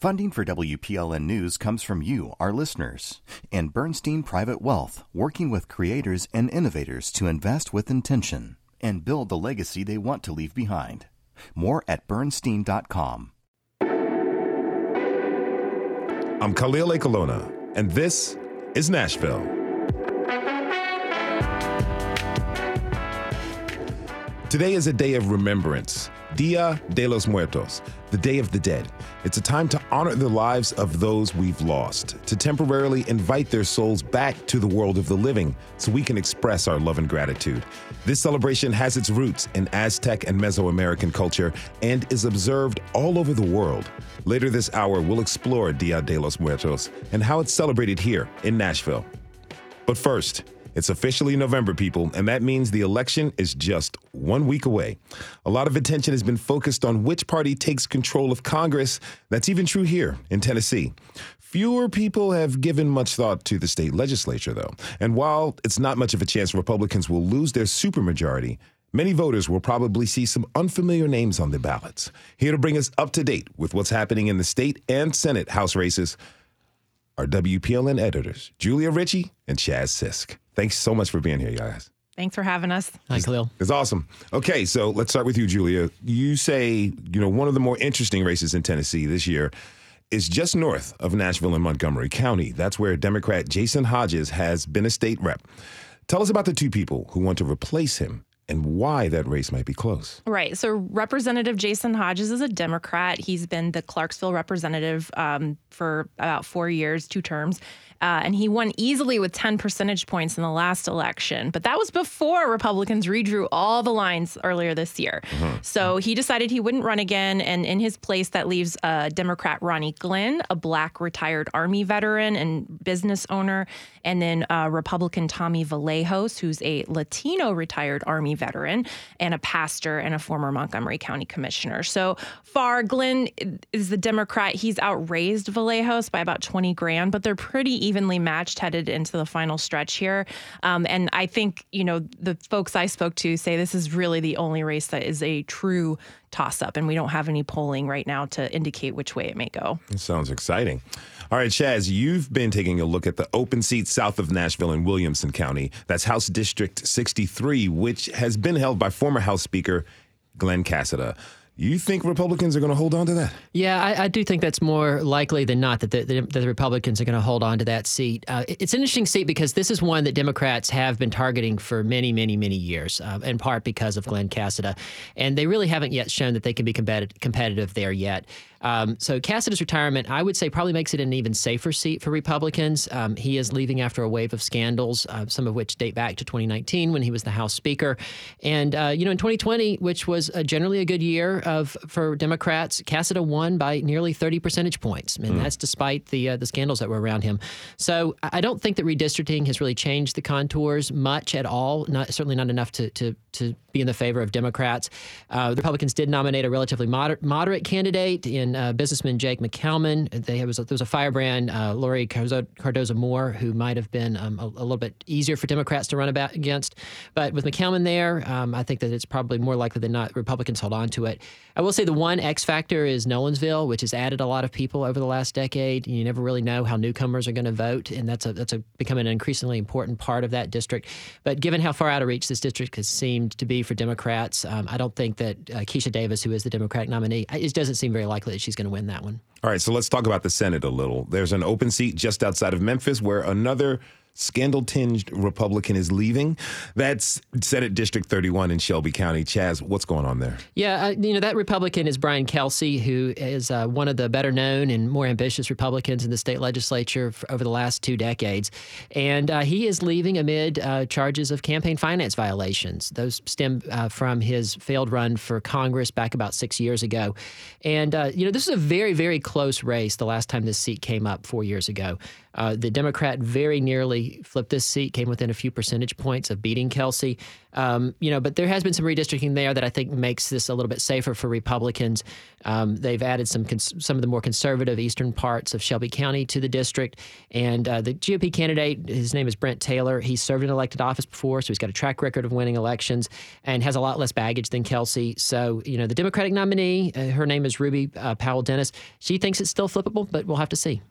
Funding for WPLN News comes from you, our listeners, and Bernstein Private Wealth, working with creators and innovators to invest with intention and build the legacy they want to leave behind. More at bernstein.com. I'm Khalil Ekulona, and this is Nashville. Today is a day of remembrance, Dia de los Muertos, the Day of the Dead. It's a time to honor the lives of those we've lost, to temporarily invite their souls back to the world of the living so we can express our love and gratitude. This celebration has its roots in Aztec and Mesoamerican culture and is observed all over the world. Later this hour, we'll explore Dia de los Muertos and how it's celebrated here in Nashville. But first, it's officially November, people, and that means the election is just one week away. A lot of attention has been focused on which party takes control of Congress. That's even true here in Tennessee. Fewer people have given much thought to the state legislature, though. And while it's not much of a chance Republicans will lose their supermajority, many voters will probably see some unfamiliar names on the ballots. Here to bring us up to date with what's happening in the state and Senate House races are WPLN editors Julia Ritchey and Chas Sisk. Thanks so much for being here, guys. Thanks for having us. Hi, Khalil. It's awesome. Okay, so let's start with you, Julia. You say, you know, one of the more interesting races in Tennessee this year is just north of Nashville and Montgomery County. That's where Democrat Jason Hodges has been a state rep. Tell us about the two people who want to replace him and why that race might be close. Right. So, Representative Jason Hodges is a Democrat. He's been the Clarksville representative um, for about four years, two terms. Uh, and he won easily with 10 percentage points in the last election. But that was before Republicans redrew all the lines earlier this year. Mm-hmm. So he decided he wouldn't run again. And in his place, that leaves uh, Democrat Ronnie Glenn, a black retired Army veteran and business owner, and then uh, Republican Tommy Vallejos, who's a Latino retired Army veteran and a pastor and a former Montgomery County commissioner. So far, Glenn is the Democrat. He's outraised Vallejos by about 20 grand, but they're pretty evenly matched headed into the final stretch here. Um, and I think, you know, the folks I spoke to say this is really the only race that is a true toss up, and we don't have any polling right now to indicate which way it may go. It sounds exciting. All right, Chas, you've been taking a look at the open seats south of Nashville in Williamson County. That's House District 63, which has been held by former House Speaker Glenn Casada. You think Republicans are going to hold on to that? Yeah, I, I do think that's more likely than not that the, the, the Republicans are going to hold on to that seat. Uh, it's an interesting seat because this is one that Democrats have been targeting for many, many, many years, uh, in part because of Glenn Casada. And they really haven't yet shown that they can be competitive there yet. Um, so Casada's retirement, I would say, probably makes it an even safer seat for Republicans. Um, he is leaving after a wave of scandals, uh, some of which date back to 2019 when he was the House Speaker, and uh, you know in 2020, which was generally a good year of for Democrats, Casada won by nearly 30 percentage points, and mm. that's despite the uh, the scandals that were around him. So I don't think that redistricting has really changed the contours much at all. Not certainly not enough to to to be in the favor of Democrats. Uh, the Republicans did nominate a relatively moder- moderate candidate in uh, businessman Jake McCalman. They was there was a firebrand, uh, Laurie Cardozo Moore, who might have been um, a, a, little bit easier for Democrats to run about against. But with McCalman there, um, I think that it's probably more likely than not Republicans hold on to it. I will say the one X factor is Nolensville, which has added a lot of people over the last decade. You never really know how newcomers are going to vote, and that's a that's becoming an increasingly important part of that district. But given how far out of reach this district has seemed to be for Democrats. Um, I don't think that uh, Kisha Davis, who is the Democratic nominee, it doesn't seem very likely that she's going to win that one. All right, so let's talk about the Senate a little. There's an open seat just outside of Memphis where another scandal tinged Republican is leaving. That's Senate District 31 in Shelby County. Chas, what's going on there? Yeah, uh, you know, that Republican is Brian Kelsey, who is uh, one of the better known and more ambitious Republicans in the state legislature over the last two decades. And uh, he is leaving amid uh, charges of campaign finance violations. Those stem uh, from his failed run for Congress back about six years ago. And, uh, you know, this is a very, very close race the last time this seat came up four years ago. The Democrat very nearly Flipped this seat, came within a few percentage points of beating Kelsey. Um, you know, but there has been some redistricting there that I think makes this a little bit safer for Republicans. Um, they've added some cons- some of the more conservative eastern parts of Shelby County to the district, and uh, the GOP candidate, his name is Brent Taylor. He's served in elected office before, so he's got a track record of winning elections and has a lot less baggage than Kelsey. So, you know, the Democratic nominee, uh, her name is Ruby uh, Powell Dennis. She thinks it's still flippable, but we'll have to see.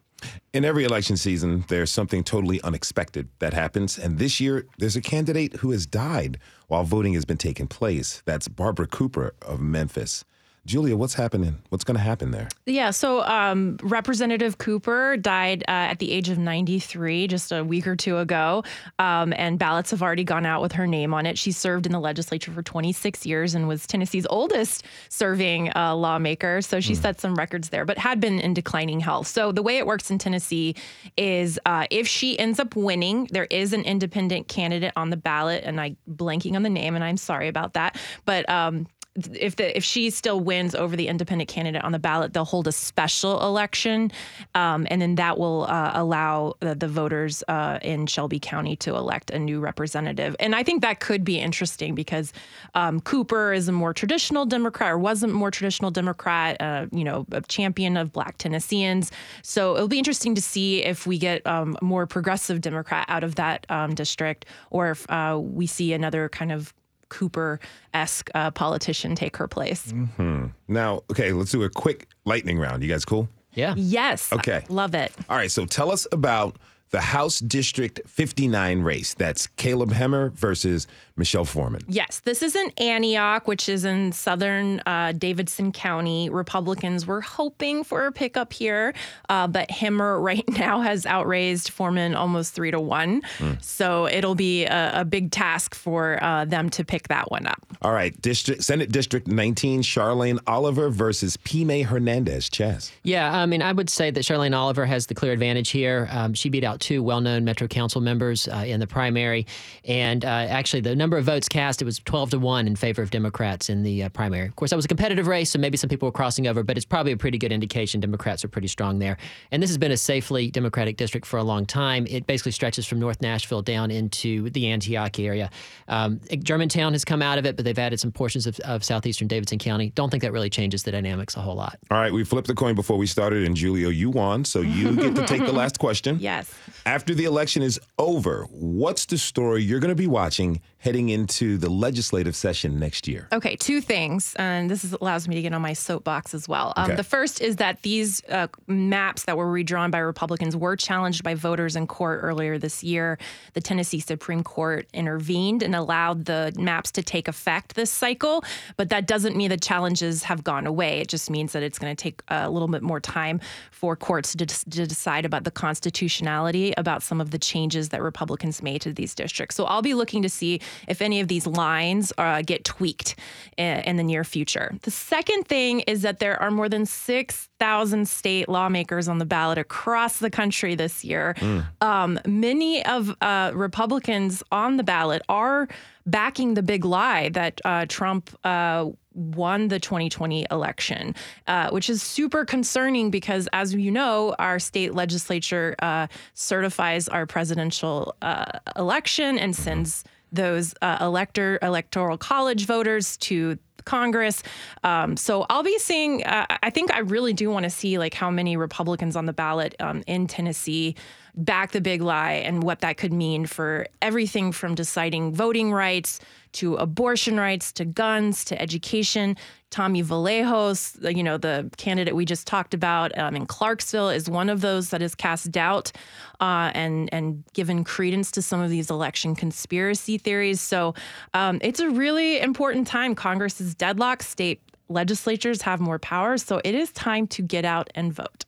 In every election season, there's something totally unexpected that happens. And this year, there's a candidate who has died while voting has been taking place. That's Barbara Cooper of Memphis. Julia, what's happening? What's going to happen there? Yeah, so um, Representative Cooper died uh, at the age of 93 just a week or two ago, um, and ballots have already gone out with her name on it. She served in the legislature for 26 years and was Tennessee's oldest serving uh, lawmaker. So she mm. set some records there, but had been in declining health. So the way it works in Tennessee is uh, if she ends up winning, there is an independent candidate on the ballot, and I'm blanking on the name, and I'm sorry about that, but um, if the if she still wins over the independent candidate on the ballot, they'll hold a special election, um, and then that will uh, allow the, the voters uh, in Shelby County to elect a new representative. And I think that could be interesting because um, Cooper is a more traditional Democrat, or was a more traditional Democrat, uh, you know, a champion of Black Tennesseans. So it'll be interesting to see if we get um, a more progressive Democrat out of that um, district, or if uh, we see another kind of Cooper esque uh, politician take her place. Mm-hmm. Now, okay, let's do a quick lightning round. You guys cool? Yeah. Yes. Okay. Love it. All right. So tell us about the House District 59 race. That's Caleb Hemmer versus Michelle Foreman. Yes, this is in Antioch, which is in southern uh, Davidson County. Republicans were hoping for a pickup here, uh, but Hemmer right now has outraised Foreman almost three to one. Mm. So it'll be a, a big task for uh, them to pick that one up. All right, District Senate District 19, Charlane Oliver versus Pime Hernandez. Chas. Yeah, I mean, I would say that Charlane Oliver has the clear advantage here. Um, she beat out two well-known Metro Council members uh, in the primary, and uh, actually the number number of votes cast, it was 12 to 1 in favor of Democrats in the uh, primary. Of course, that was a competitive race, so maybe some people were crossing over, but it's probably a pretty good indication Democrats are pretty strong there. And this has been a safely Democratic district for a long time. It basically stretches from North Nashville down into the Antioch area. Um, Germantown has come out of it, but they've added some portions of, of southeastern Davidson County. Don't think that really changes the dynamics a whole lot. All right, we flipped the coin before we started, and Julia, you won, so you get to take the last question. Yes. After the election is over, what's the story you're going to be watching heading into the legislative session next year? Okay, two things, and this is, allows me to get on my soapbox as well. Um, okay. The first is that these uh, maps that were redrawn by Republicans were challenged by voters in court earlier this year. The Tennessee Supreme Court intervened and allowed the maps to take effect this cycle, but that doesn't mean the challenges have gone away. It just means that it's going to take a little bit more time for courts to, to decide about the constitutionality about some of the changes that Republicans made to these districts. So I'll be looking to see if any of these lines uh, get tweaked in, in, the near future. The second thing is that there are more than 6,000 state lawmakers on the ballot across the country this year. Mm. Um, many of uh, Republicans on the ballot are backing the big lie that uh, Trump uh, won the 2020 election, uh, which is super concerning because, as you know, our state legislature uh, certifies our presidential uh, election and sends those uh, elector electoral college voters to Congress. Um, so I'll be seeing. Uh, I think I really do want to see like how many Republicans on the ballot um, in Tennessee back the big lie and what that could mean for everything from deciding voting rights to abortion rights to guns to education. Tommy Vallejos, you know, the candidate we just talked about um, in Clarksville, is one of those that has cast doubt uh, and and given credence to some of these election conspiracy theories. So um, it's a really important time. Congress is deadlocked. State legislatures have more power, so it is time to get out and vote.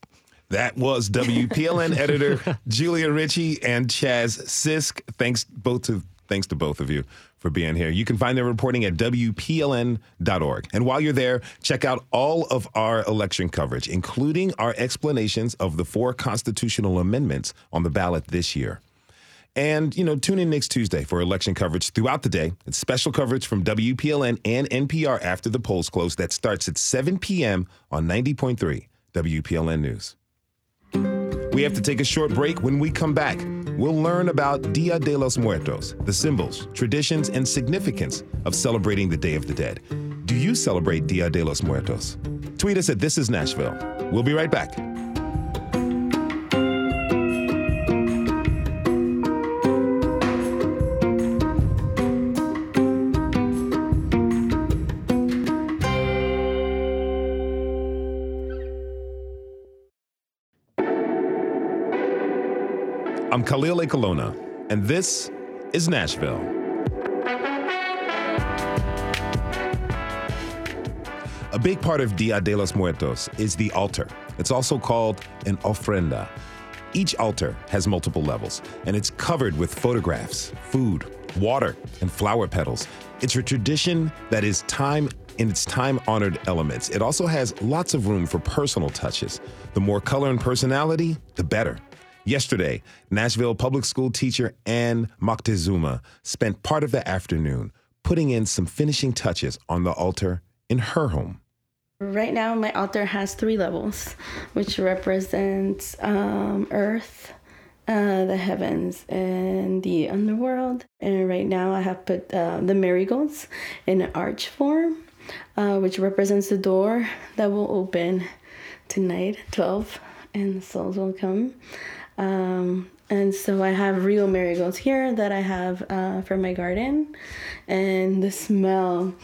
That was WPLN editor Julia Ritchey and Chas Sisk. Thanks both to thanks to both of you for being here. You can find their reporting at WPLN.org. And while you're there, check out all of our election coverage, including our explanations of the four constitutional amendments on the ballot this year. And, you know, tune in next Tuesday for election coverage throughout the day. It's special coverage from WPLN and NPR after the polls close that starts at 7 p.m. on 90.3 WPLN News. We have to take a short break. When we come back, we'll learn about Dia de los Muertos, the symbols, traditions, and significance of celebrating the Day of the Dead. Do you celebrate Dia de los Muertos? Tweet us at This Is Nashville. We'll be right back. Khalil Ekulona, and this is Nashville. A big part of Dia de los Muertos is the altar. It's also called an ofrenda. Each altar has multiple levels, and it's covered with photographs, food, water, and flower petals. It's a tradition that is time in its time honored elements. It also has lots of room for personal touches. The more color and personality, the better. Yesterday, Nashville public school teacher Ann Moctezuma spent part of the afternoon putting in some finishing touches on the altar in her home. Right now, my altar has three levels, which represents um, earth, uh, the heavens, and the underworld. And right now, I have put uh, the marigolds in an arch form, uh, which represents the door that will open tonight, at 12, and the souls will come. Um, and so I have real marigolds here that I have uh, for my garden, and the smell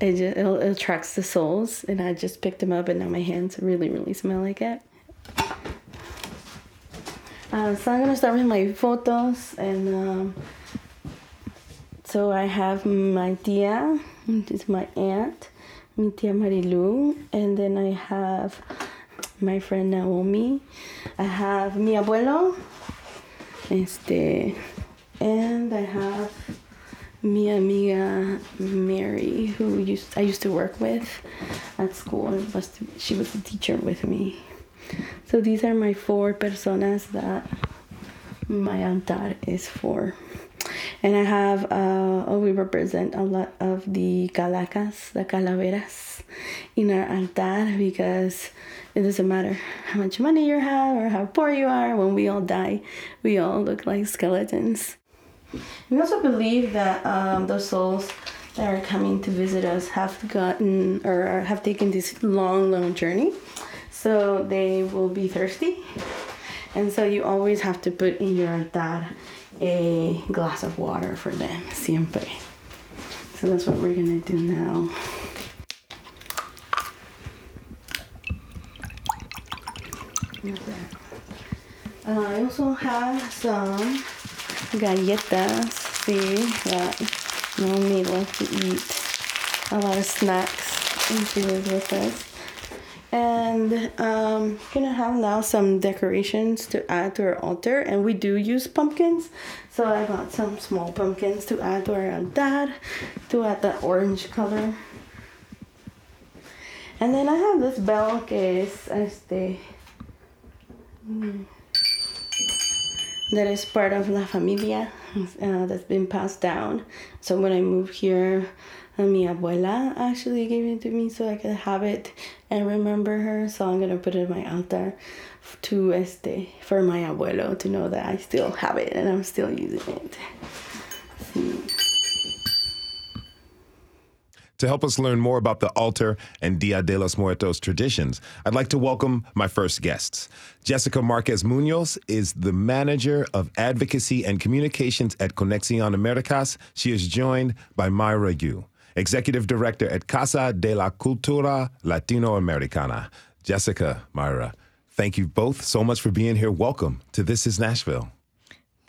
it, just, it, it attracts the souls. And I just picked them up, and now my hands really, really smell like it. Uh, so I'm gonna start with my photos, and um, so I have my tia, which is my aunt, mi tia Marilu, and then I have my friend Naomi. I have mi abuelo, este, and I have mi amiga Mary, who used I used to work with at school. Was she was a teacher with me. So these are my four personas that my altar is for. And I have, uh, oh, we represent a lot of the calacas, the calaveras in our altar because it doesn't matter how much money you have or how poor you are. When we all die, we all look like skeletons. We also believe that um, those souls that are coming to visit us have gotten or have taken this long, long journey. So they will be thirsty. And so you always have to put in your altar a glass of water for them, siempre. So that's what we're gonna do now. Uh, I also have some galletas, see, that Naomi likes to eat a lot of snacks and she lives with us. And um, gonna have now some decorations to add to our altar, and we do use pumpkins. So I got some small pumpkins to add to our altar, to add the orange color. And then I have this bell case, este, that is part of La Familia uh, that's been passed down. So when I moved here, uh, mi abuela actually gave it to me so I could have it and remember her. So I'm gonna put it in my altar to este for my abuelo to know that I still have it and I'm still using it. See. To help us learn more about the altar and Dia de los Muertos traditions, I'd like to welcome my first guests. Jessica Marquez Munoz is the manager of advocacy and communications at Conexión Americas. She is joined by Mayra Yu, executive director at Casa de la Cultura Latinoamericana. Jessica, Mayra, thank you both so much for being here. Welcome to This is Nashville.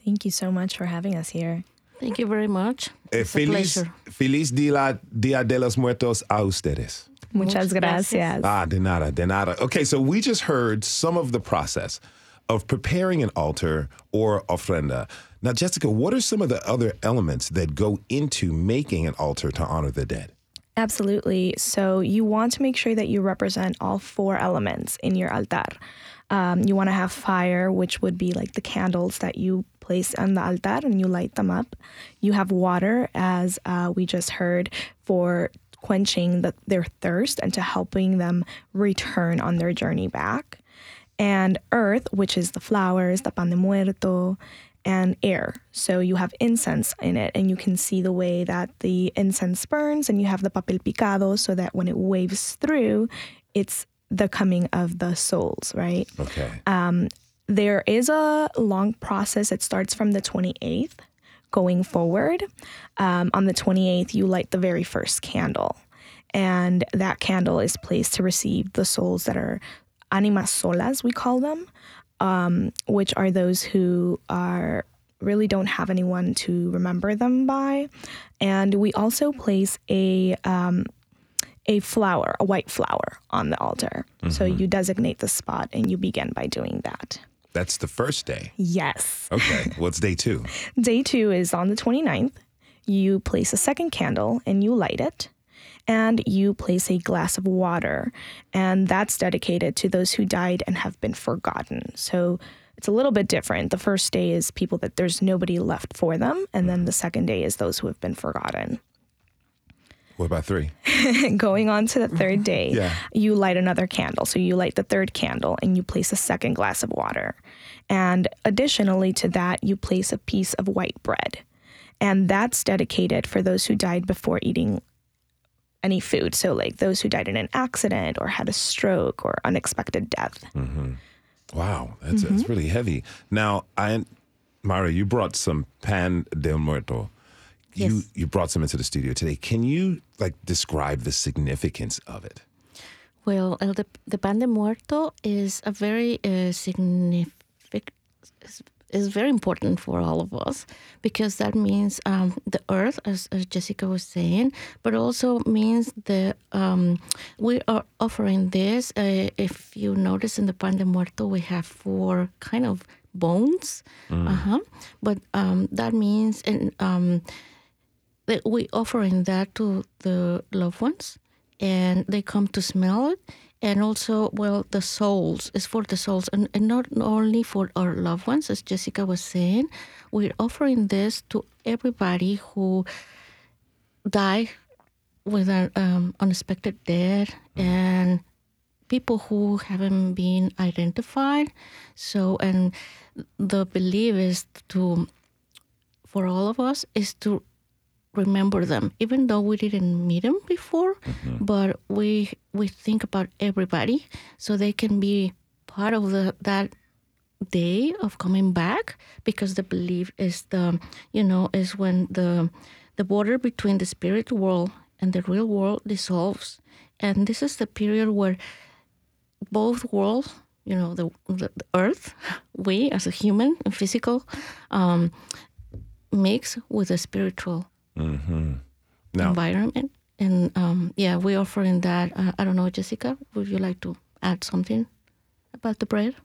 Thank you so much for having us here. Thank you very much. Eh, It's feliz, pleasure. feliz Dia, Dia de los Muertos a ustedes. Muchas gracias. Ah, de nada, de nada. Okay, so we just heard some of the process of preparing an altar or ofrenda. Now, Jessica, what are some of the other elements that go into making an altar to honor the dead? Absolutely. So you want to make sure that you represent all four elements in your altar. Um, you want to have fire, which would be like the candles that you place on the altar and you light them up. You have water, as uh, we just heard, for quenching the, their thirst and to helping them return on their journey back. and earth, which is the flowers, the pan de muerto, and air. So you have incense in it, and you can see the way that the incense burns, and you have the papel picado so that when it waves through, it's the coming of the souls, right? Okay. There is a long process. It starts from the 28th going forward. Um, on the 28th, you light the very first candle, and that candle is placed to receive the souls that are animas solas, we call them, um, which are those who are really don't have anyone to remember them by. And we also place a um, a flower, a white flower, on the altar. So you designate the spot, and you begin by doing that. That's the first day. Yes. Okay. What's day two? Day two is on the 29th. You place a second candle and you light it. And you place a glass of water. And that's dedicated to those who died and have been forgotten. So it's a little bit different. The first day is people that there's nobody left for them. And then mm-hmm. the second day is those who have been forgotten. What about three? Going on to the third day, Yeah. you light another candle. So you light the third candle and you place a second glass of water. And additionally to that, you place a piece of white bread. And that's dedicated for those who died before eating any food. So, like those who died in an accident or had a stroke or unexpected death. Mm-hmm. Wow, that's that's mm-hmm. really heavy. Now, I, Mara, you brought some pan del muerto. You Yes. you brought some into the studio today. Can you like describe the significance of it? Well, el de, the pan de muerto is a very uh, significant, is, is very important for all of us because that means um, the earth, as, as Jessica was saying, but also means the um, we are offering this. Uh, if you notice in the pan de muerto, we have four kind of bones, uh-huh. but um, that means and um, that we offering that to the loved ones and they come to smell it. And also well the souls is for the souls. And, and not only for our loved ones as jessica was saying we're offering this to everybody who die with an um, unexpected death and people who haven't been identified. So and the belief is to for all of us is to remember them even though we didn't meet them before but we we think about everybody so they can be part of the that day of coming back because the belief is the you know is when the the border between the spirit world and the real world dissolves. And this is the period where both worlds you know the, the, the earth we as a human and physical um, mix with the spiritual Now, environment. And um, yeah, we're offering that. Uh, I don't know, Jessica, would you like to add something about the bread?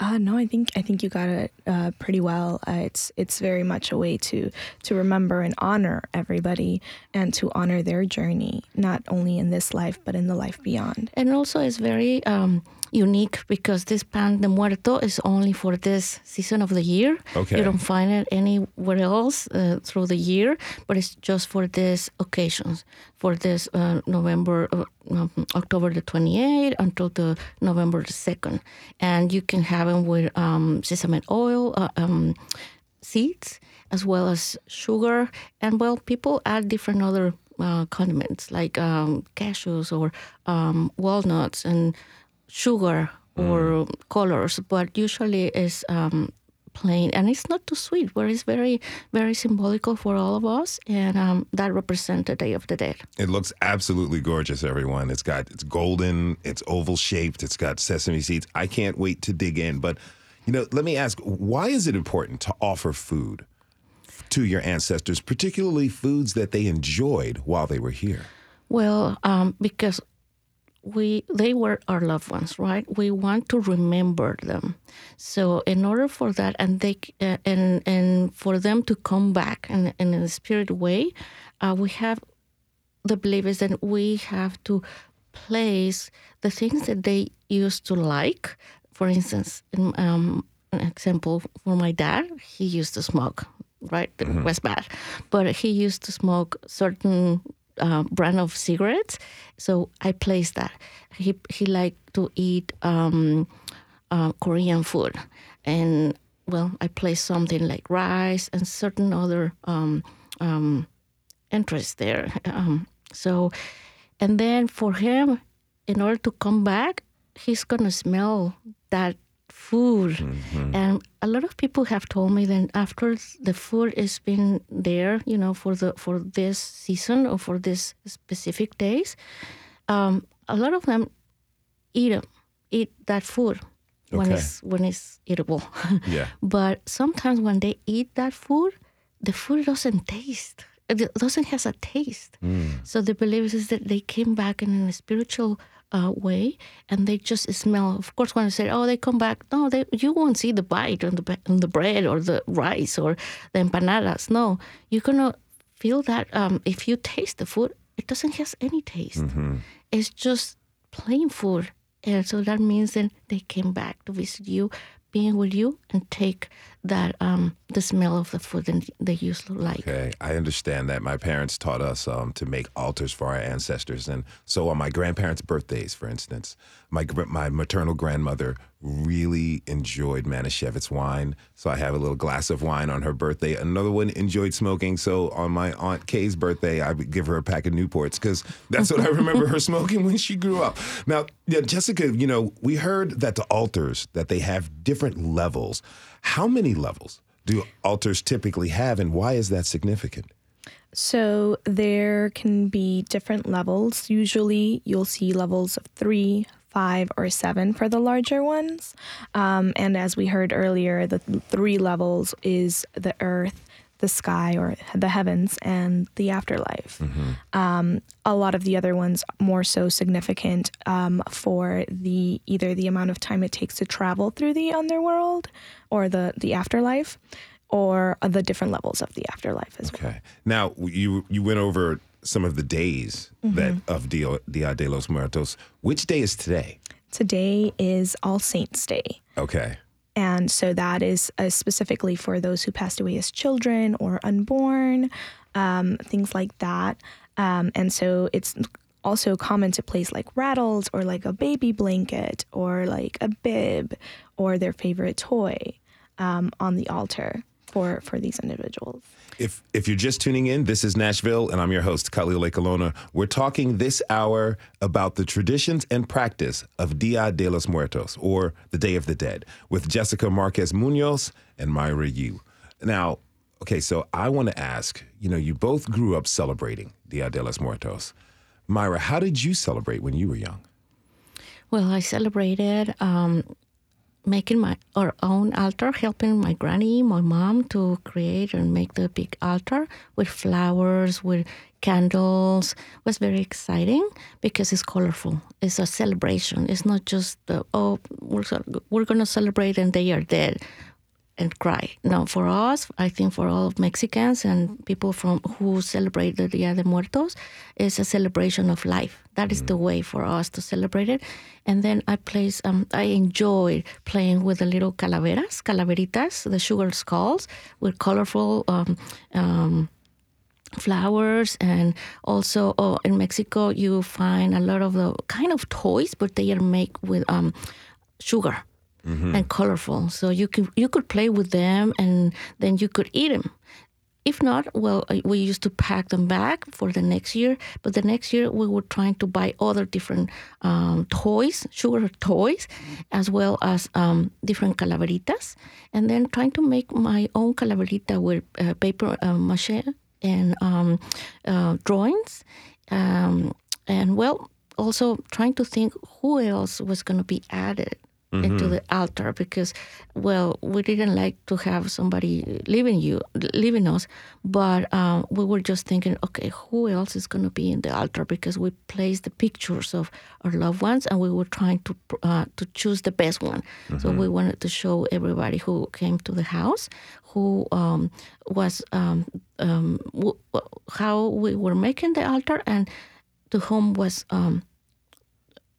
Uh, no, I think I think you got it uh, pretty well. Uh, it's it's very much a way to to remember and honor everybody and to honor their journey, not only in this life but in the life beyond. And also, it's very um, unique because this pan de muerto is only for this season of the year. Okay. You don't find it anywhere else uh, through the year, but it's just for these occasions, for this uh, November, uh, October the 28th until the November the 2nd. And you can have them with um, sesame oil, uh, um, seeds, as well as sugar. And well, people add different other uh, condiments like um, cashews or um, walnuts and sugar or colors, but usually it's um, plain and it's not too sweet, but it's very, very symbolical for all of us, and um, that represents the Day of the Dead. it looks absolutely gorgeous, everyone. It's got it's golden, it's oval shaped, it's got sesame seeds. I can't wait to dig in. But you know, let me ask, why is it important to offer food to your ancestors, particularly foods that they enjoyed while they were here? Well, um, because we they were our loved ones, right? We want to remember them. So in order for that, and they uh, and and for them to come back in, in a spirit way, uh, we have the belief is that we have to place the things that they used to like. For instance, in, um, an example for my dad, he used to smoke, right? It was bad, but he used to smoke certain uh, brand of cigarettes. So I placed that. He he liked to eat um, uh, Korean food, and well, I place something like rice and certain other um, um, interests there. Um, so, and then for him, in order to come back, he's gonna smell that food. And a lot of people have told me that after the food has been there, you know, for the for this season or for this specific days, um, a lot of them eat eat that food when it's when it's eatable. Yeah. but sometimes when they eat that food, the food doesn't taste. It doesn't has a taste. So the belief is that they came back in a spiritual uh, way, and they just smell. Of course, when I say, "Oh, they come back," no, they, you won't see the bite on the on the bread or the rice or the empanadas. No, you're gonna feel that um, if you taste the food, it doesn't have any taste. It's just plain food, and so that means that they came back to visit you, being with you, and take that um, the smell of the food that they used to like. Okay, I understand that. My parents taught us um, to make altars for our ancestors, and so on my grandparents' birthdays, for instance, my my maternal grandmother really enjoyed Manischewitz wine, so I have a little glass of wine on her birthday. Another one enjoyed smoking, so on my aunt Kay's birthday, I would give her a pack of Newports because that's what I remember her smoking when she grew up. Now, yeah, Jessica, you know, we heard that the altars that they have different levels. How many levels do altars typically have, and why is that significant? So there can be different levels. Usually you'll see levels of three, five, or seven for the larger ones. Um, and as we heard earlier, the three levels is the earth, the sky, or the heavens, and the afterlife. Um, a lot of the other ones more so significant um, for the either the amount of time it takes to travel through the underworld or the the afterlife or the different levels of the afterlife as well. Okay. Now you you went over some of the days that of Dia, Dia de los Muertos. Which day is today? Today is All Saints Day. Okay. And so that is uh, specifically for those who passed away as children or unborn, um, things like that. Um, and so it's also common to place like rattles or like a baby blanket or like a bib or their favorite toy um, on the altar for, for these individuals. If if you're just tuning in, this is Nashville, and I'm your host, Khalil Ekulona. We're talking this hour about the traditions and practice of Dia de los Muertos, or the Day of the Dead, with Jessica Marquez Munoz and Mayra Yu. Now, okay, so I want to ask, you know, you both grew up celebrating Dia de los Muertos. Mayra, how did you celebrate when you were young? Well, I celebrated um, making my our own altar, helping my granny, my mom to create and make the big altar with flowers, with candles. It was very exciting because it's colorful. It's a celebration. It's not just the, oh we're we're gonna celebrate and they are dead and cry. Now, for us, I think for all of Mexicans and people from who celebrate the Dia de Muertos, it's a celebration of life. That is the way for us to celebrate it. And then I place, um, I enjoy playing with the little calaveras, calaveritas, the sugar skulls with colorful um, um, flowers and also oh, in mexico you find a lot of the kind of toys but they are made with um, sugar and colorful. So you could you could play with them and then you could eat them if not well uh, we used to pack them back for the next year but the next year we were trying to buy other different um, toys sugar toys as well as um, different calaveritas and then trying to make my own calaverita with uh, paper uh, mache and um, uh, drawings. Um, and well, also trying to think who else was going to be added into the altar because, well, we didn't like to have somebody leaving you, leaving us, but uh, we were just thinking, okay, who else is going to be in the altar? Because we placed the pictures of our loved ones, and we were trying to uh, to choose the best one. So we wanted to show everybody who came to the house who um, was um, um, w- w- how we were making the altar and to whom was um,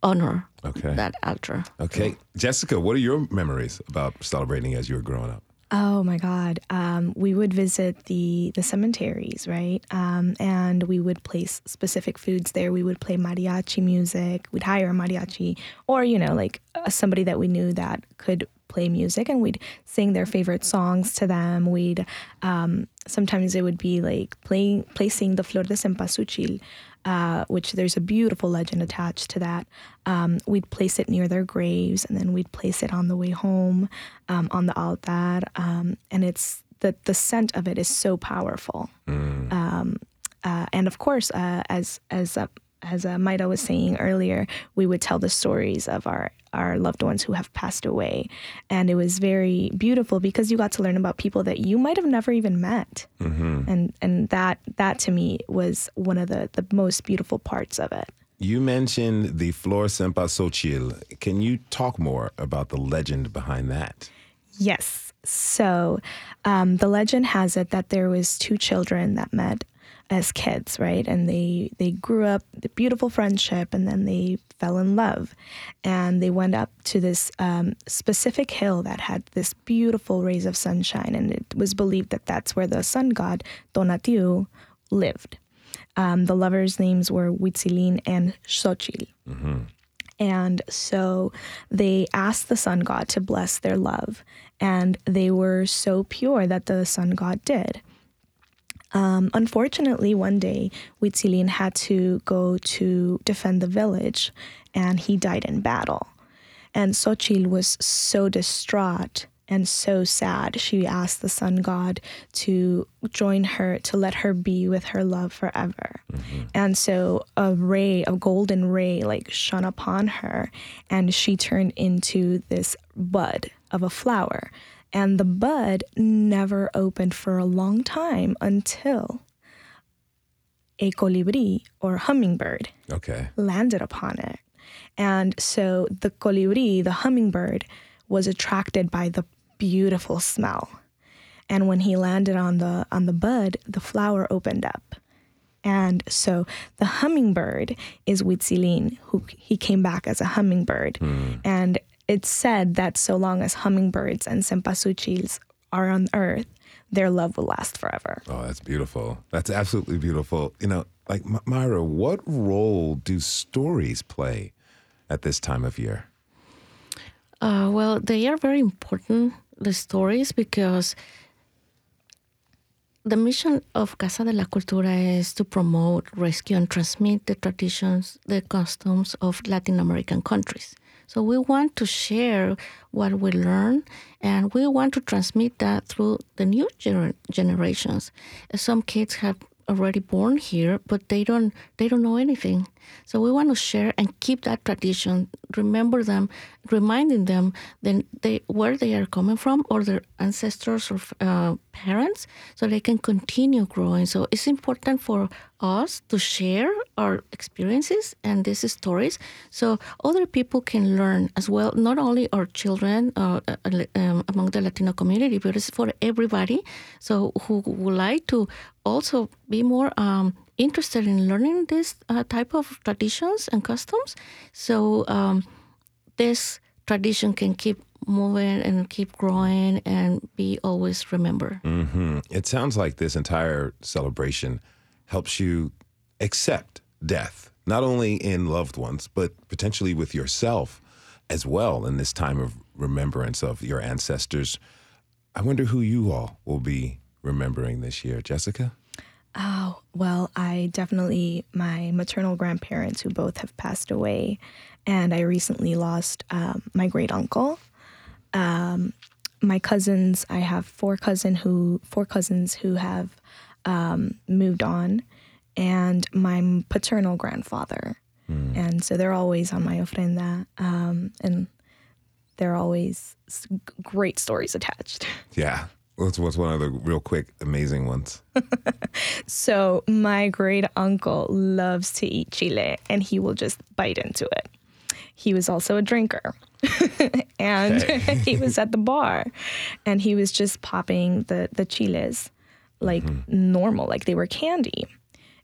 honor Okay. that altar. Okay. Jessica, what are your memories about celebrating as you were growing up? Oh my God. Um, we would visit the the cemeteries, right? Um, and we would place specific foods there. We would play mariachi music. We'd hire a mariachi, or you know, like uh, somebody that we knew that could play music, and we'd sing their favorite songs to them. We'd um, sometimes it would be like playing placing the flor de cempasúchil uh, which there's a beautiful legend attached to that. Um, we'd place it near their graves, and then we'd place it on the way home um, on the altar. Um, and it's the the scent of it is so powerful. Mm. Uh, and of course, uh, as as uh, as uh, Maida was saying earlier, we would tell the stories of our our loved ones who have passed away, and it was very beautiful because you got to learn about people that you might have never even met, mm-hmm. and and that that to me was one of the the most beautiful parts of it. You mentioned the Flor Cempasúchil. Can you talk more about the legend behind that? Yes. So, um, the legend has it that there was two children that met as kids, right? And they they grew up the beautiful friendship, and then they fell in love, and they went up to this um, specific hill that had this beautiful rays of sunshine, and it was believed that that's where the sun god Tonatiuh lived. Um, the lovers' names were Huitzilin and Xochitl. Mm-hmm. And so they asked the sun god to bless their love. And they were so pure that the sun god did. Um, unfortunately, one day, Huitzilin had to go to defend the village and he died in battle. And Xochitl was so distraught and so sad. She asked the sun god to join her, to let her be with her love forever. Mm-hmm. And so a ray, a golden ray, like shone upon her, and she turned into this bud of a flower and the bud never opened for a long time until a colibri or hummingbird okay. landed upon it. And so the colibri, the hummingbird, was attracted by the beautiful smell. And when he landed on the on the bud, the flower opened up. And so the hummingbird is Huitzilin, who he came back as a hummingbird. Mm. And it's said that so long as hummingbirds and cempasúchils are on earth, their love will last forever. Oh, that's beautiful. That's absolutely beautiful. You know, like Mayra, what role do stories play at this time of year? Uh, well, they are very important, the stories, because the mission of Casa de la Cultura is to promote, rescue, and transmit the traditions, the customs of Latin American countries. So we want to share what we learn and we want to transmit that through the new gener- generations. Some kids have already born here, but they don't they don't know anything. So we want to share and keep that tradition. Remember them, reminding them then they where they are coming from or their ancestors or uh, parents, so they can continue growing. So it's important for us to share our experiences and these stories, so other people can learn as well. Not only our children uh, uh um, among the Latino community, but it's for everybody. So who would like to also be more um, interested in learning this uh, type of traditions and customs. So um, this tradition can keep moving and keep growing and be always remembered. Mm-hmm. It sounds like this entire celebration helps you accept death, not only in loved ones, but potentially with yourself as well in this time of remembrance of your ancestors. I wonder who you all will be remembering this year, Jessica? Oh, well, I definitely, my maternal grandparents who both have passed away, and I recently lost um, my great uncle. Um, my cousins, I have four cousin who four cousins who have um, moved on, and my paternal grandfather, mm. and so they're always on my ofrenda, um, and there are always great stories attached. Yeah, What's what's one of the real quick amazing ones? so my great uncle loves to eat chile, and he will just bite into it. He was also a drinker, and he was at the bar, and he was just popping the the chiles like mm-hmm. normal, like they were candy.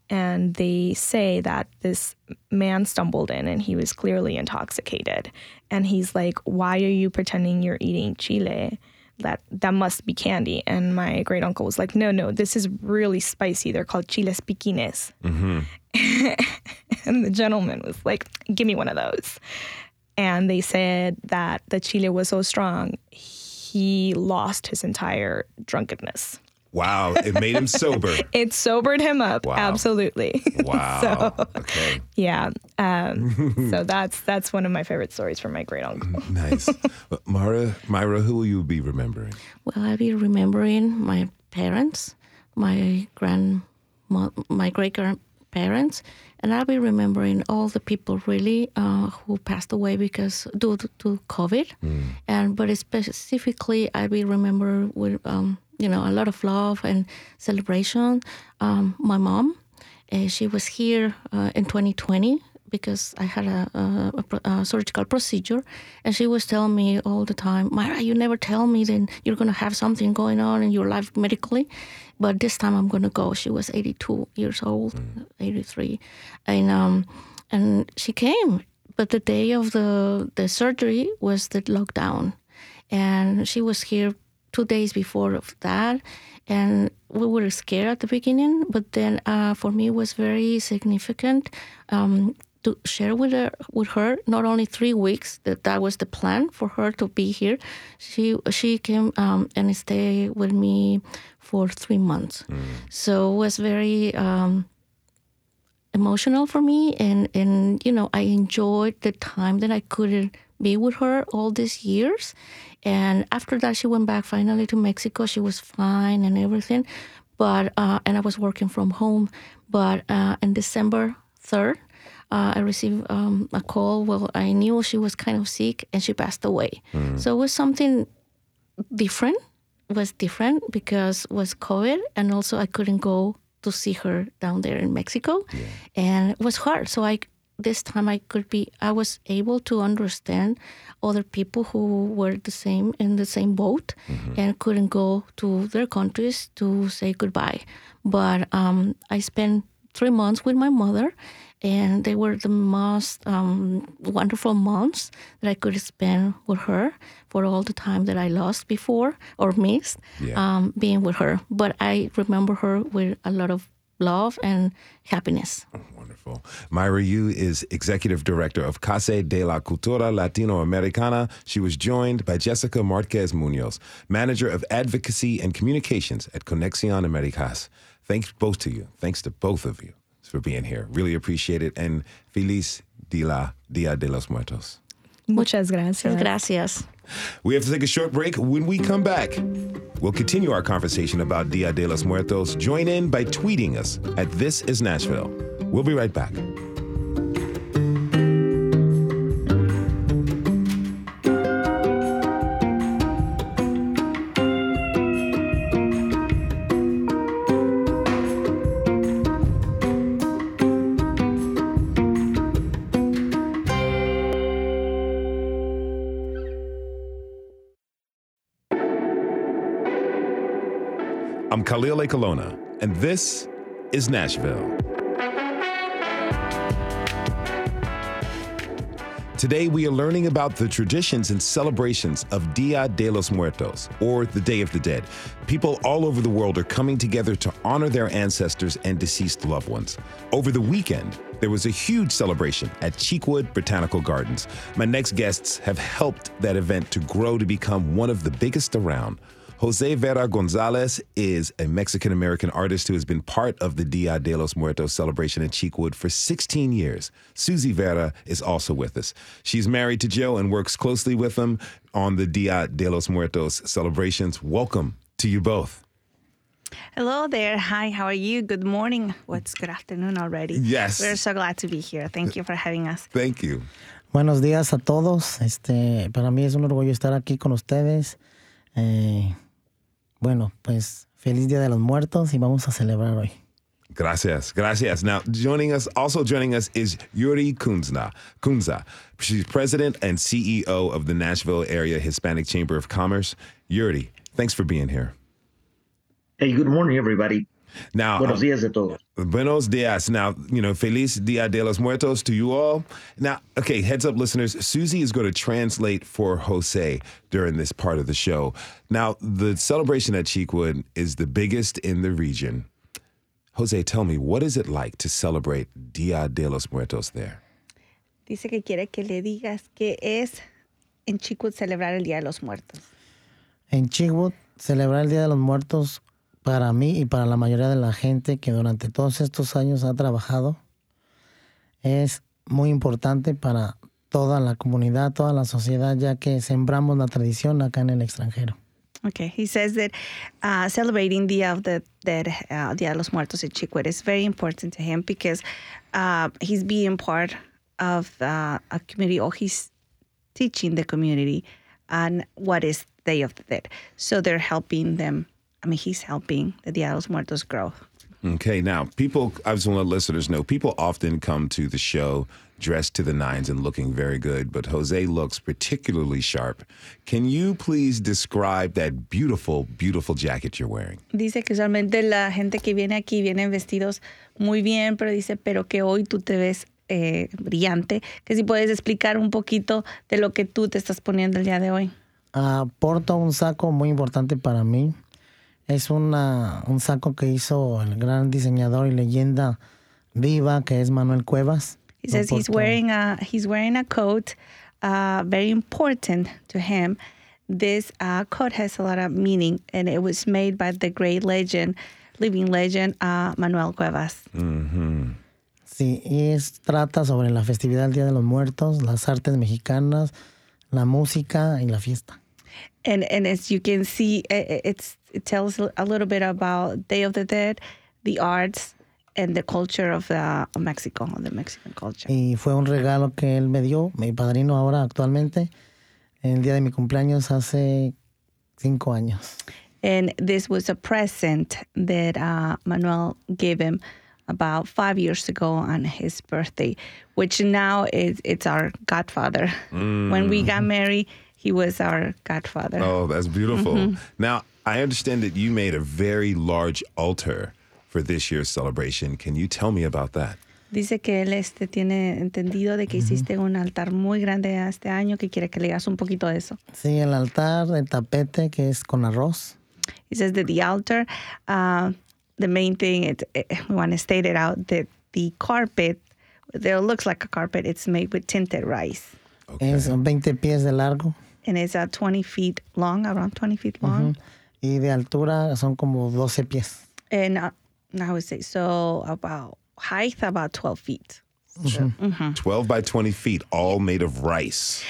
And they say that this man stumbled in and he was clearly intoxicated. And he's like, Why are you pretending you're eating chile? that that must be candy. And my great uncle was like, no, no, this is really spicy. They're called chiles piquines. and the gentleman was like, give me one of those. And they said that the chile was so strong, he lost his entire drunkenness. Wow, it made him sober. It sobered him up, Wow. absolutely. Wow. okay. Yeah. Um, so that's that's one of my favorite stories from my great uncle. Nice. Mara, Mayra, who will you be remembering? Well, I'll be remembering my parents, my grand, my great grandparents, and I'll be remembering all the people really uh, who passed away because due to, to COVID. And but specifically, I'll be remember with um, you know a lot of love and celebration. Um, my mom, uh, she was here uh, in 2020 because I had a, a, a a surgical procedure, and she was telling me all the time, Mayra, you never tell me then you're gonna have something going on in your life medically, but this time I'm gonna go. She was 82 years old, 83, and um, and she came, but the day of the the surgery was the lockdown, and she was here two days before of that and we were scared at the beginning but then uh, for me it was very significant um, to share with her with her not only three weeks that that was the plan for her to be here she she came um, and stayed with me for three months. So it was very um, emotional for me and and you know I enjoyed the time that I couldn't be with her all these years. And after that she went back finally to Mexico. She was fine and everything but uh, and I was working from home. But uh, in December 3rd uh, I received um, a call. Well I knew she was kind of sick and she passed away. So it was something different It was different because it was COVID and also I couldn't go to see her down there in Mexico. And it was hard. So I this time I could be I was able to understand other people who were the same in the same boat and couldn't go to their countries to say goodbye but um, I spent three months with my mother and they were the most um, wonderful months that I could spend with her for all the time that I lost before or missed Yeah. um, being with her. But I remember her with a lot of love and happiness. Wonderful. Mayra Yu is Executive Director of Casa de la Cultura Latinoamericana. She was joined by Jessica Marquez Munoz, Manager of Advocacy and Communications at Conexion Americas. Thanks both to you. Thanks to both of you for being here. Really appreciate it. And Feliz Dia de los Muertos. Muchas gracias. Gracias. We have to take a short break. When we come back, we'll continue our conversation about Dia de los Muertos. Join in by tweeting us at This Is Nashville. We'll be right back. Khalil Ekulona, and this is Nashville. Today, we are learning about the traditions and celebrations of Dia de los Muertos, or the Day of the Dead. People all over the world are coming together to honor their ancestors and deceased loved ones. Over the weekend, there was a huge celebration at Cheekwood Botanical Gardens. My next guests have helped that event to grow to become one of the biggest around. Jose Vera Gonzalez is a Mexican American artist who has been part of the Dia de los Muertos celebration in Cheekwood for 16 years. Suzy Vera is also with us. She's married to Joe and works closely with him on the Dia de los Muertos celebrations. Welcome to you both. Hello there. Hi, how are you? Good morning. What's good afternoon already? Yes. We're so glad to be here. Thank you for having us. Thank you. Buenos días a todos. Este, para mí es un orgullo estar aquí con ustedes. Eh, bueno, pues feliz Día de los Muertos y vamos a celebrar hoy. Gracias, gracias. Now, joining us, also joining us is Yuri Kunzna. Cunza. She's president and CEO of the Nashville Area Hispanic Chamber of Commerce. Yuri, thanks for being here. Hey, good morning, everybody. Now, Buenos días a todos. Buenos dias. Now, you know, Feliz Dia de los Muertos to you all. Now, okay, heads up, listeners. Suzy is going to translate for Jose during this part of the show. Now, the celebration at Cheekwood is the biggest in the region. Jose, tell me, what is it like to celebrate Dia de los Muertos there? Dice que quiere que le digas qué es en Cheekwood celebrar el Día de los Muertos. En Cheekwood, celebrar el Día de los Muertos para mí y para la mayoría de la gente que durante todos estos años ha trabajado es muy importante para toda la comunidad, toda la sociedad, ya que sembramos la tradición acá en el extranjero. Okay, he says that uh, celebrating Dia of the Dead, uh, Dia de los Muertos at Chicwood is very important to him because uh, he's being part of uh, a community or he's teaching the community on what is Day of the Dead. So they're helping them. I mean, he's helping the Dia de los Muertos grow. Okay, now people, I just want to let listeners know people often come to the show dressed to the nines and looking very good, but Jose looks particularly sharp. Can you please describe that beautiful, beautiful jacket you're wearing? Dice que usualmente la gente que viene aquí vienen vestidos muy bien, pero dice, pero que hoy tú te ves eh, brillante. Que si puedes explicar un poquito de lo que tú te estás poniendo el día de hoy. Porto un saco muy importante para mí. Es una, un saco que hizo el gran diseñador y leyenda viva que es Manuel Cuevas. He says he's wearing a he's wearing a coat, uh, very important to him. This uh, coat has a lot of meaning, and it was made by the great legend, living legend, uh, Manuel Cuevas. Sí, y es, trata sobre la festividad del Día de los Muertos, las artes mexicanas, la música y la fiesta. and and as you can see, i- i- it's it tells a little bit about Day of the Dead, the arts, and the culture of, uh, of Mexico, the Mexican culture. Y fue un regalo que él me dio, mi padrino ahora actualmente, el día de mi cumpleaños hace cinco años. And this was a present that uh, Manuel gave him about five years ago on his birthday, which now is it's our godfather. When we got married, he was our godfather. Oh, that's beautiful. Now, I understand that you made a very large altar for this year's celebration. Can you tell me about that? Dice que él este, tiene entendido de que hiciste un altar muy grande este año, que quiere que le digas un poquito de eso. Sí, el altar, el tapete que es con arroz. He says that the altar, uh, the main thing, it, it, we want to state it out that the carpet, there looks like a carpet, it's made with tinted rice. Okay. Es 20 pies de largo And it's uh, 20 feet long, around 20 feet long. Y de altura son como 12 pies. And uh, I would say, so about height, about 12 feet. 12 by 20 feet, all made of rice.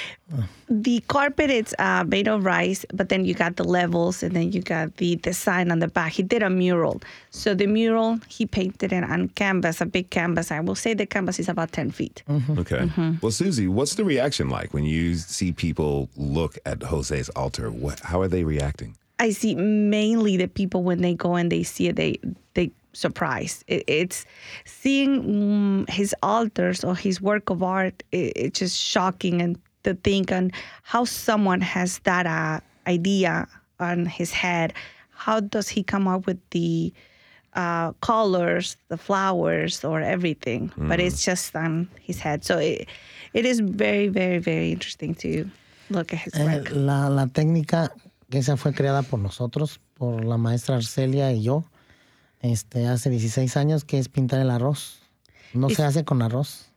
The carpet is uh, made of rice, but then you got the levels and then you got the design on the back. He did a mural. So the mural, he painted it on canvas, a big canvas. I will say the canvas is about 10 feet. Okay. Well, Suzy, what's the reaction like when you see people look at Jose's altar? What, how are they reacting? I see mainly the people when they go and they see it, they they surprise. It, it's seeing mm, his altars or his work of art. It, it's just shocking and to think on how someone has that uh, idea on his head. How does he come up with the uh, colors, the flowers, or everything? But it's just on his head. So it, it is very, very, very interesting to look at his Eh, work. la, la técnica, que esa fue creada por nosotros, por la maestra Arcelia y yo, este, hace 16 años, que es pintar el arroz. No se hace con arroz.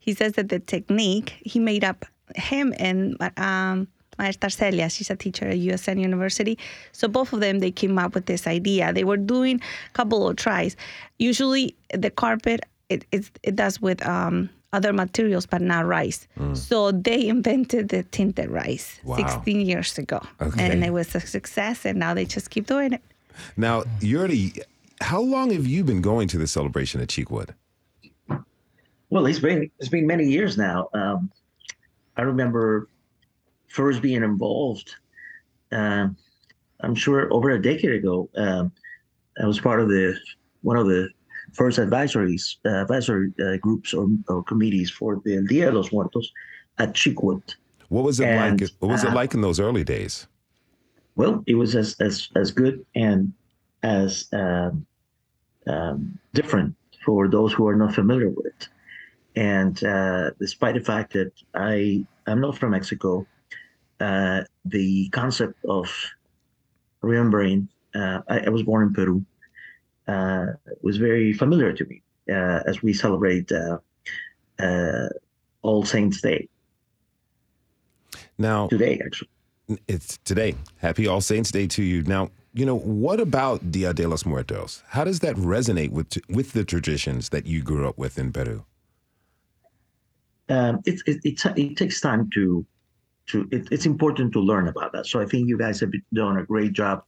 he says that the technique he made up him and um Maestra Celia, she's a teacher at USN University. So both of them, they came up with this idea. They were doing a couple of tries. Usually, the carpet it it's, it does with um, other materials, but not rice. So they invented the tinted rice Wow. 16 years ago, Okay. and it was a success. And now they just keep doing it. Now, you're already, how long have you been going to the celebration at Cheekwood? Well, it's been it's been many years now. Um, I remember first being involved. Um, I'm sure over a decade ago. Um, I was part of the one of the first advisories uh, advisory uh, groups or, or committees for the Dia de los Muertos at Cheekwood. What was it And, like? What was it uh, like in those early days? Well, it was as as as good and as um, um, different for those who are not familiar with it. And uh, despite the fact that I am not from Mexico, uh, the concept of remembering, uh, I, I, was born in Peru, was very familiar to me uh, as we celebrate uh, All Saints Day. Now, today, actually. It's today. Happy All Saints Day to you. Now, you know, what about Dia de los Muertos? How does that resonate with with the traditions that you grew up with in Peru? Um, it, it, it, it, takes time to to it, it's important to learn about that. So I think you guys have done a great job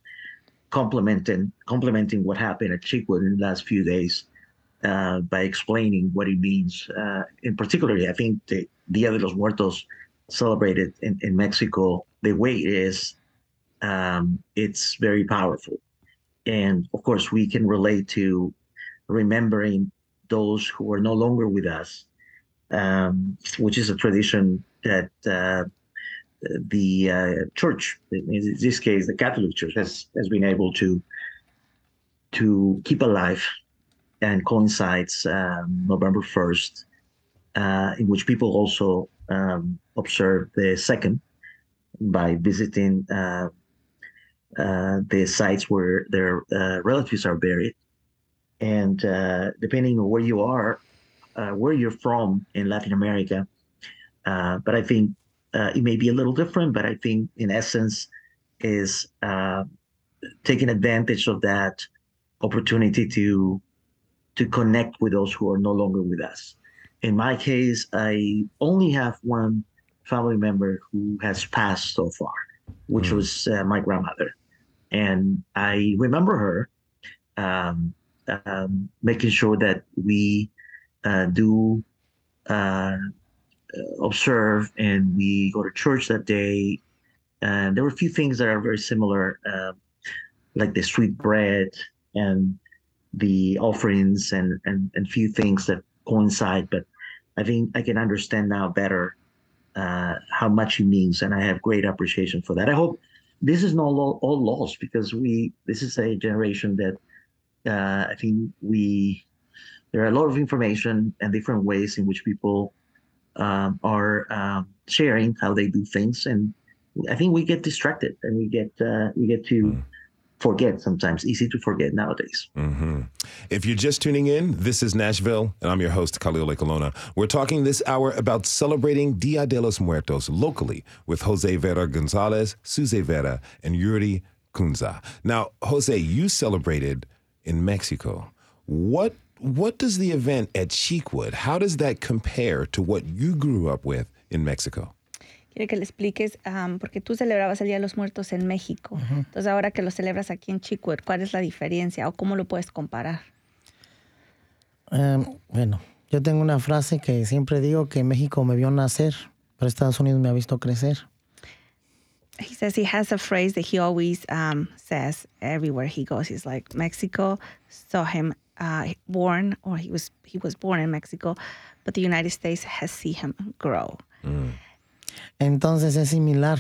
complementing complementing what happened at Cheekwood in the last few days uh, by explaining what it means. Uh, in particularly, I think the Dia de los Muertos celebrated in, in Mexico, the way it is, um, it's very powerful. And of course, we can relate to remembering those who are no longer with us, um, which is a tradition that uh, the uh, church, in this case, the Catholic Church, has has been able to to keep alive, and coincides um, November first, uh, in which people also um, observe the second by visiting uh, uh, the sites where their uh, relatives are buried, and uh, depending on where you are, where you're from in Latin America, but I think uh, it may be a little different, but I think in essence is uh, taking advantage of that opportunity to to connect with those who are no longer with us. In my case, I only have one family member who has passed so far, which mm. was uh, my grandmother, and I remember her um, um, making sure that we uh, do uh, uh, observe and we go to church that day. And there were a few things that are very similar, uh, like the sweet bread and the offerings and, and, and few things that coincide. But I think I can understand now better uh, how much it means. And I have great appreciation for that. I hope this is not all, all lost because we, this is a generation that uh, I think we, there are a lot of information and different ways in which people um, are um, sharing how they do things, and I think we get distracted and we get uh, we get to. Mm. Forget sometimes, easy to forget nowadays. Mm-hmm. If you're just tuning in, this is Nashville, and I'm your host, Khalil Ekulona. We're talking this hour about celebrating Dia de los Muertos locally with Jose Vera Gonzalez, Suzy Vera, and Yuri Cunza. Now, Jose, you celebrated in Mexico. What what does the event at Cheekwood, how does that compare to what you grew up with in Mexico? Quiero que le expliques, um, porque tú celebrabas el Día de los Muertos en México. Uh -huh. Entonces, ahora que lo celebras aquí en Cheekwood, ¿cuál es la diferencia o cómo lo puedes comparar? Um, bueno, yo tengo una frase que siempre digo que México me vio nacer, pero Estados Unidos me ha visto crecer. He says he has a phrase that he always um, says everywhere he goes. He's like, Mexico saw him uh, born, or he was he was born in Mexico, but the United States has seen him grow. Mm. Entonces es similar,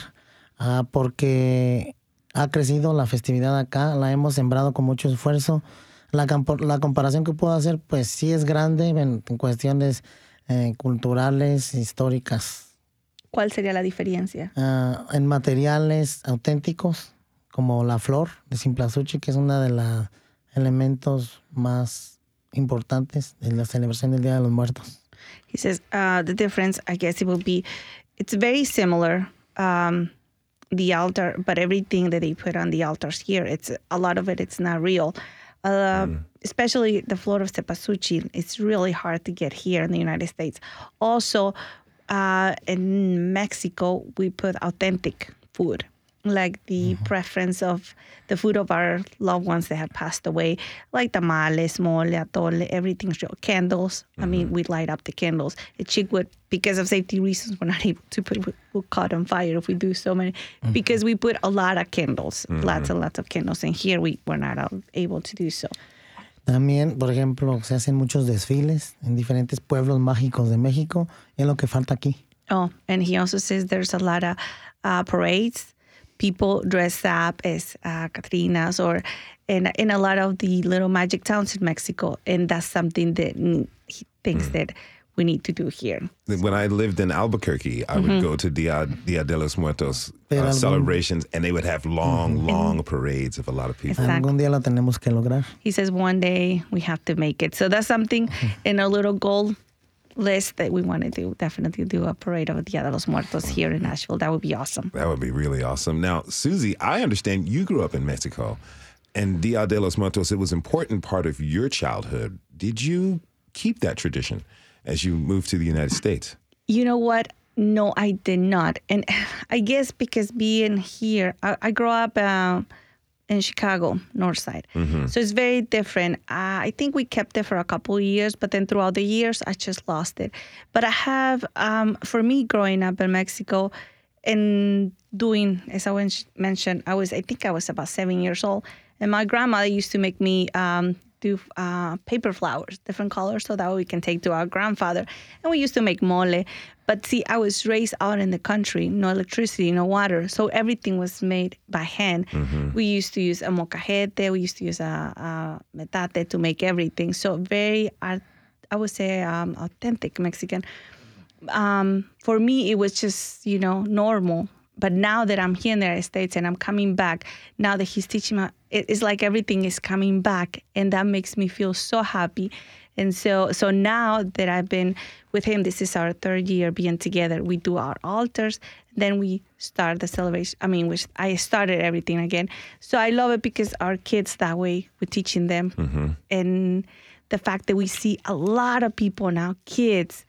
uh, porque ha crecido la festividad acá, la hemos sembrado con mucho esfuerzo. La, la comparación que puedo hacer, pues sí es grande en, en cuestiones eh, culturales, históricas. ¿Cuál sería la diferencia? Uh, en materiales auténticos, como la flor de Simplasuchi, que es una de las elementos más importantes de la celebración del Día de los Muertos. He says uh, the difference, I guess, it will be, it's very similar. Um, the altar, but everything that they put on the altars here, it's a lot of it, it's not real. Uh, mm. Especially the floor of cempasúchil, it's really hard to get here in the United States. Also, uh, in Mexico, we put authentic food like the mm-hmm. preference of the food of our loved ones that have passed away, like tamales, mole, atole, everything. Candles. Mm-hmm. I mean, mm-hmm. we light up the candles. At Cheekwood, because of safety reasons, we're not able to put, we'll caught on fire if we do so many, mm-hmm. because we put a lot of candles, mm-hmm. lots and lots of candles. And here we were not able to do so. También, por ejemplo, se hacen muchos desfiles en diferentes pueblos mágicos de México. Es lo que falta aquí. Oh, and he also says there's a lot of uh, parades people dress up as uh, Catrinas or in, in a lot of the little magic towns in Mexico. And that's something that mm, he thinks that we need to do here. When I lived in Albuquerque, I would go to Dia, Dia de los Muertos uh, celebrations, and they would have long, long parades of a lot of people. Exactly. Algún día lo tenemos que lograr. He says one day we have to make it. So that's something in our little goal list that we want to do. Definitely do a parade of Dia de los Muertos here in Nashville. That would be awesome. That would be really awesome. Now, Suzy, I understand you grew up in Mexico, and Dia de los Muertos, it was an important part of your childhood. Did you keep that tradition as you moved to the United States? You know what? No, I did not. And I guess because being here, I, I grew up uh, in Chicago, North Side. So it's very different. Uh, I think we kept it for a couple of years, but then throughout the years, I just lost it. But I have, um, for me, growing up in Mexico and doing, as I mentioned, I was, I think I was about seven years old. And my grandmother used to make me um, do uh, paper flowers, different colors, so that we can take to our grandfather. And we used to make mole. But see, I was raised out in the country, no electricity, no water, so everything was made by hand. We used to use a molcajete, we used to use a, a metate to make everything. So very, I would say, um, authentic Mexican um, for me, it was just, you know, normal. But now that I'm here in the United States and I'm coming back, now that he's teaching me, it's like everything is coming back. And that makes me feel so happy. And so, so now that I've been with him, this is our third year being together. We do our altars, then we start the celebration. I mean, which I started everything again. So I love it because our kids that way we're teaching them, and the fact that we see a lot of people now, kids,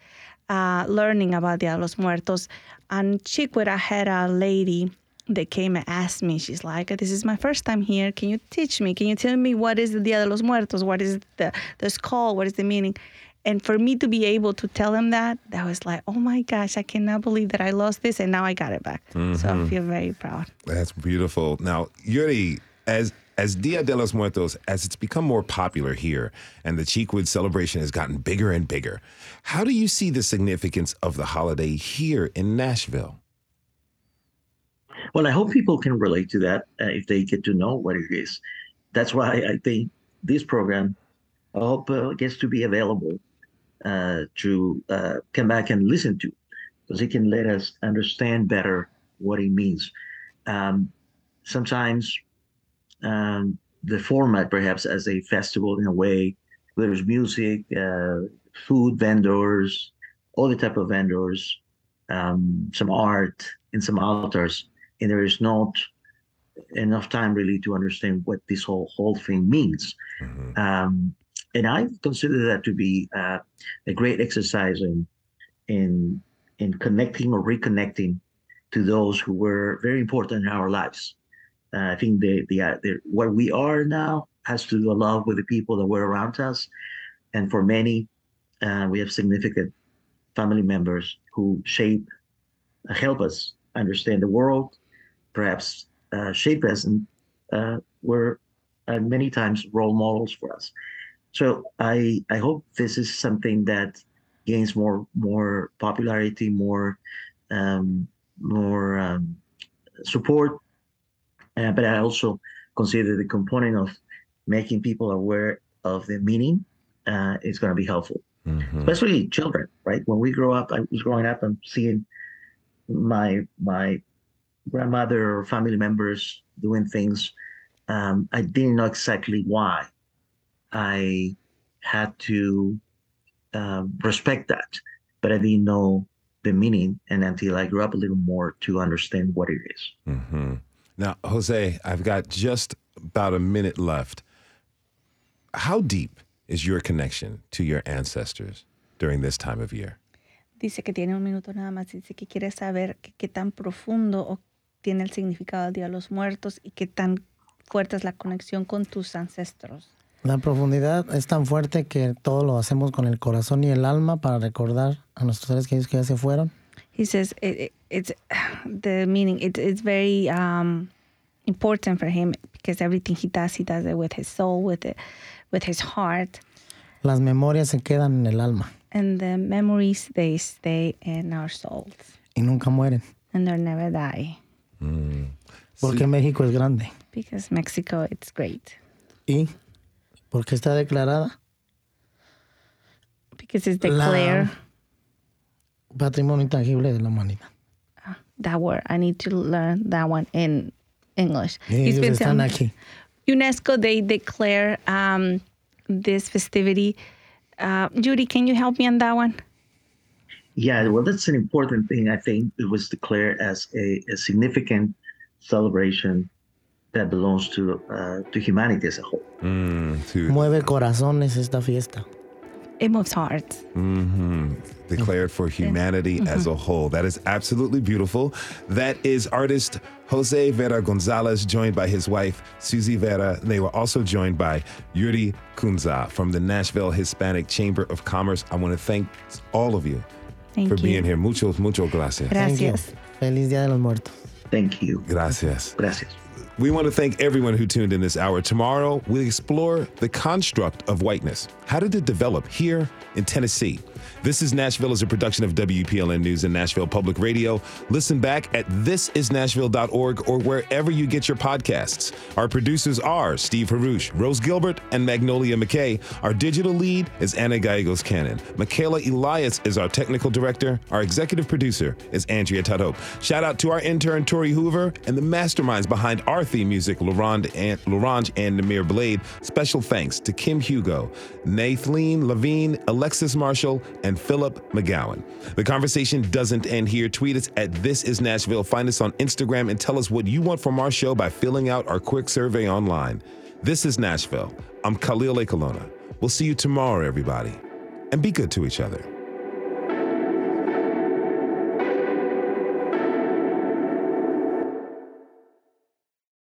uh, learning about Dia de los Muertos. And Cheekwood, I had a lady that came and asked me, she's like, this is my first time here. Can you teach me? Can you tell me what is the Dia de los Muertos? What is the, the skull? What is the meaning? And for me to be able to tell him that, that was like, oh my gosh, I cannot believe that I lost this and now I got it back. So I mm-hmm. feel very proud. That's beautiful. Now, Yuri, as as Dia de los Muertos, as it's become more popular here and the Cheekwood celebration has gotten bigger and bigger, how do you see the significance of the holiday here in Nashville? Well, I hope people can relate to that uh, if they get to know what it is. That's why I think this program, I hope, uh, gets to be available uh, to uh, come back and listen to, because it can let us understand better what it means. Um, sometimes um, the format, perhaps as a festival in a way, where there's music, uh, food vendors, all the type of vendors, um, some art, and some altars, and there is not enough time really to understand what this whole whole thing means. Um, and I consider that to be uh, a great exercise in in in connecting or reconnecting to those who were very important in our lives. Uh, I think the, the uh, the what we are now has to do a lot with the people that were around us, and for many, uh, we have significant family members who shape, uh, help us understand the world, perhaps uh, shape us, and uh, were many times role models for us. So I I hope this is something that gains more more popularity, more um, more um, support. Uh, but I also consider the component of making people aware of the meaning uh, is going to be helpful, especially children. Right? When we grow up, I was growing up and seeing my my grandmother or family members doing things. Um, I didn't know exactly why. I had to uh, respect that, but I didn't know the meaning, and until I grew up a little more to understand what it is. hmm Now, Jose, I've got just about a minute left. How deep is your connection to your ancestors during this time of year? Dice que tiene un minuto nada más. Dice que quiere saber qué tan profundo o tiene el significado del Día de los Muertos y qué tan fuerte es la conexión con tus ancestros. La profundidad es tan fuerte que todo lo hacemos con el corazón y el alma para recordar a nuestros seres queridos que ya se fueron. He says it, it, it's the meaning. It, it's very um, important for him because everything he does, he does it with his soul, with it, with his heart, Las memorias se quedan en el alma and the memories they stay in our souls y nunca mueren. and they never die. Porque México es grande. Because Mexico, it's great. Y porque está declarada Because it's La- declared patrimonio intangible de la humanidad. that word. I need to learn that one in English. Y He's ellos been están telling- aquí. UNESCO, they declare um, this festivity. Uh, Judy, can you help me on that one? Yeah, well, that's an important thing. I think it was declared as a, a significant celebration that belongs to uh, to humanity as a whole. Mm, Mueve corazones esta fiesta. It moves hearts. hmm Declared for humanity as a whole. That is absolutely beautiful. That is artist Jose Vera Gonzalez, joined by his wife, Suzy Vera. They were also joined by Yuri Cunza from the Nashville Hispanic Chamber of Commerce. I want to thank all of you Thank for you. being here. Mucho, mucho gracias. Thank you. Gracias. Feliz Día de los Muertos. Thank you. Gracias. Gracias. We want to thank everyone who tuned in this hour. Tomorrow, we'll explore the construct of whiteness. How did it develop here in Tennessee? This is Nashville is a production of WPLN News and Nashville Public Radio. Listen back at thisisnashville.org or wherever you get your podcasts. Our producers are Steve Haruch, Rose Gilbert, and Magnolia McKay. Our digital lead is Anna Gallegos Cannon. Michaela Elias is our technical director. Our executive producer is Andrea Tudhope. Shout out to our intern, Tori Hoover, and the masterminds behind our theme music, Laurent and, Laurent and Namir Blade. Special thanks to Kim Hugo, Nathalie Levine, Alexis Marshall, and Philip McGowan. The conversation doesn't end here. Tweet us at This Is Nashville. Find us on Instagram and tell us what you want from our show by filling out our quick survey online. This is Nashville. I'm Khalil Ekulona. We'll see you tomorrow, everybody. And be good to each other.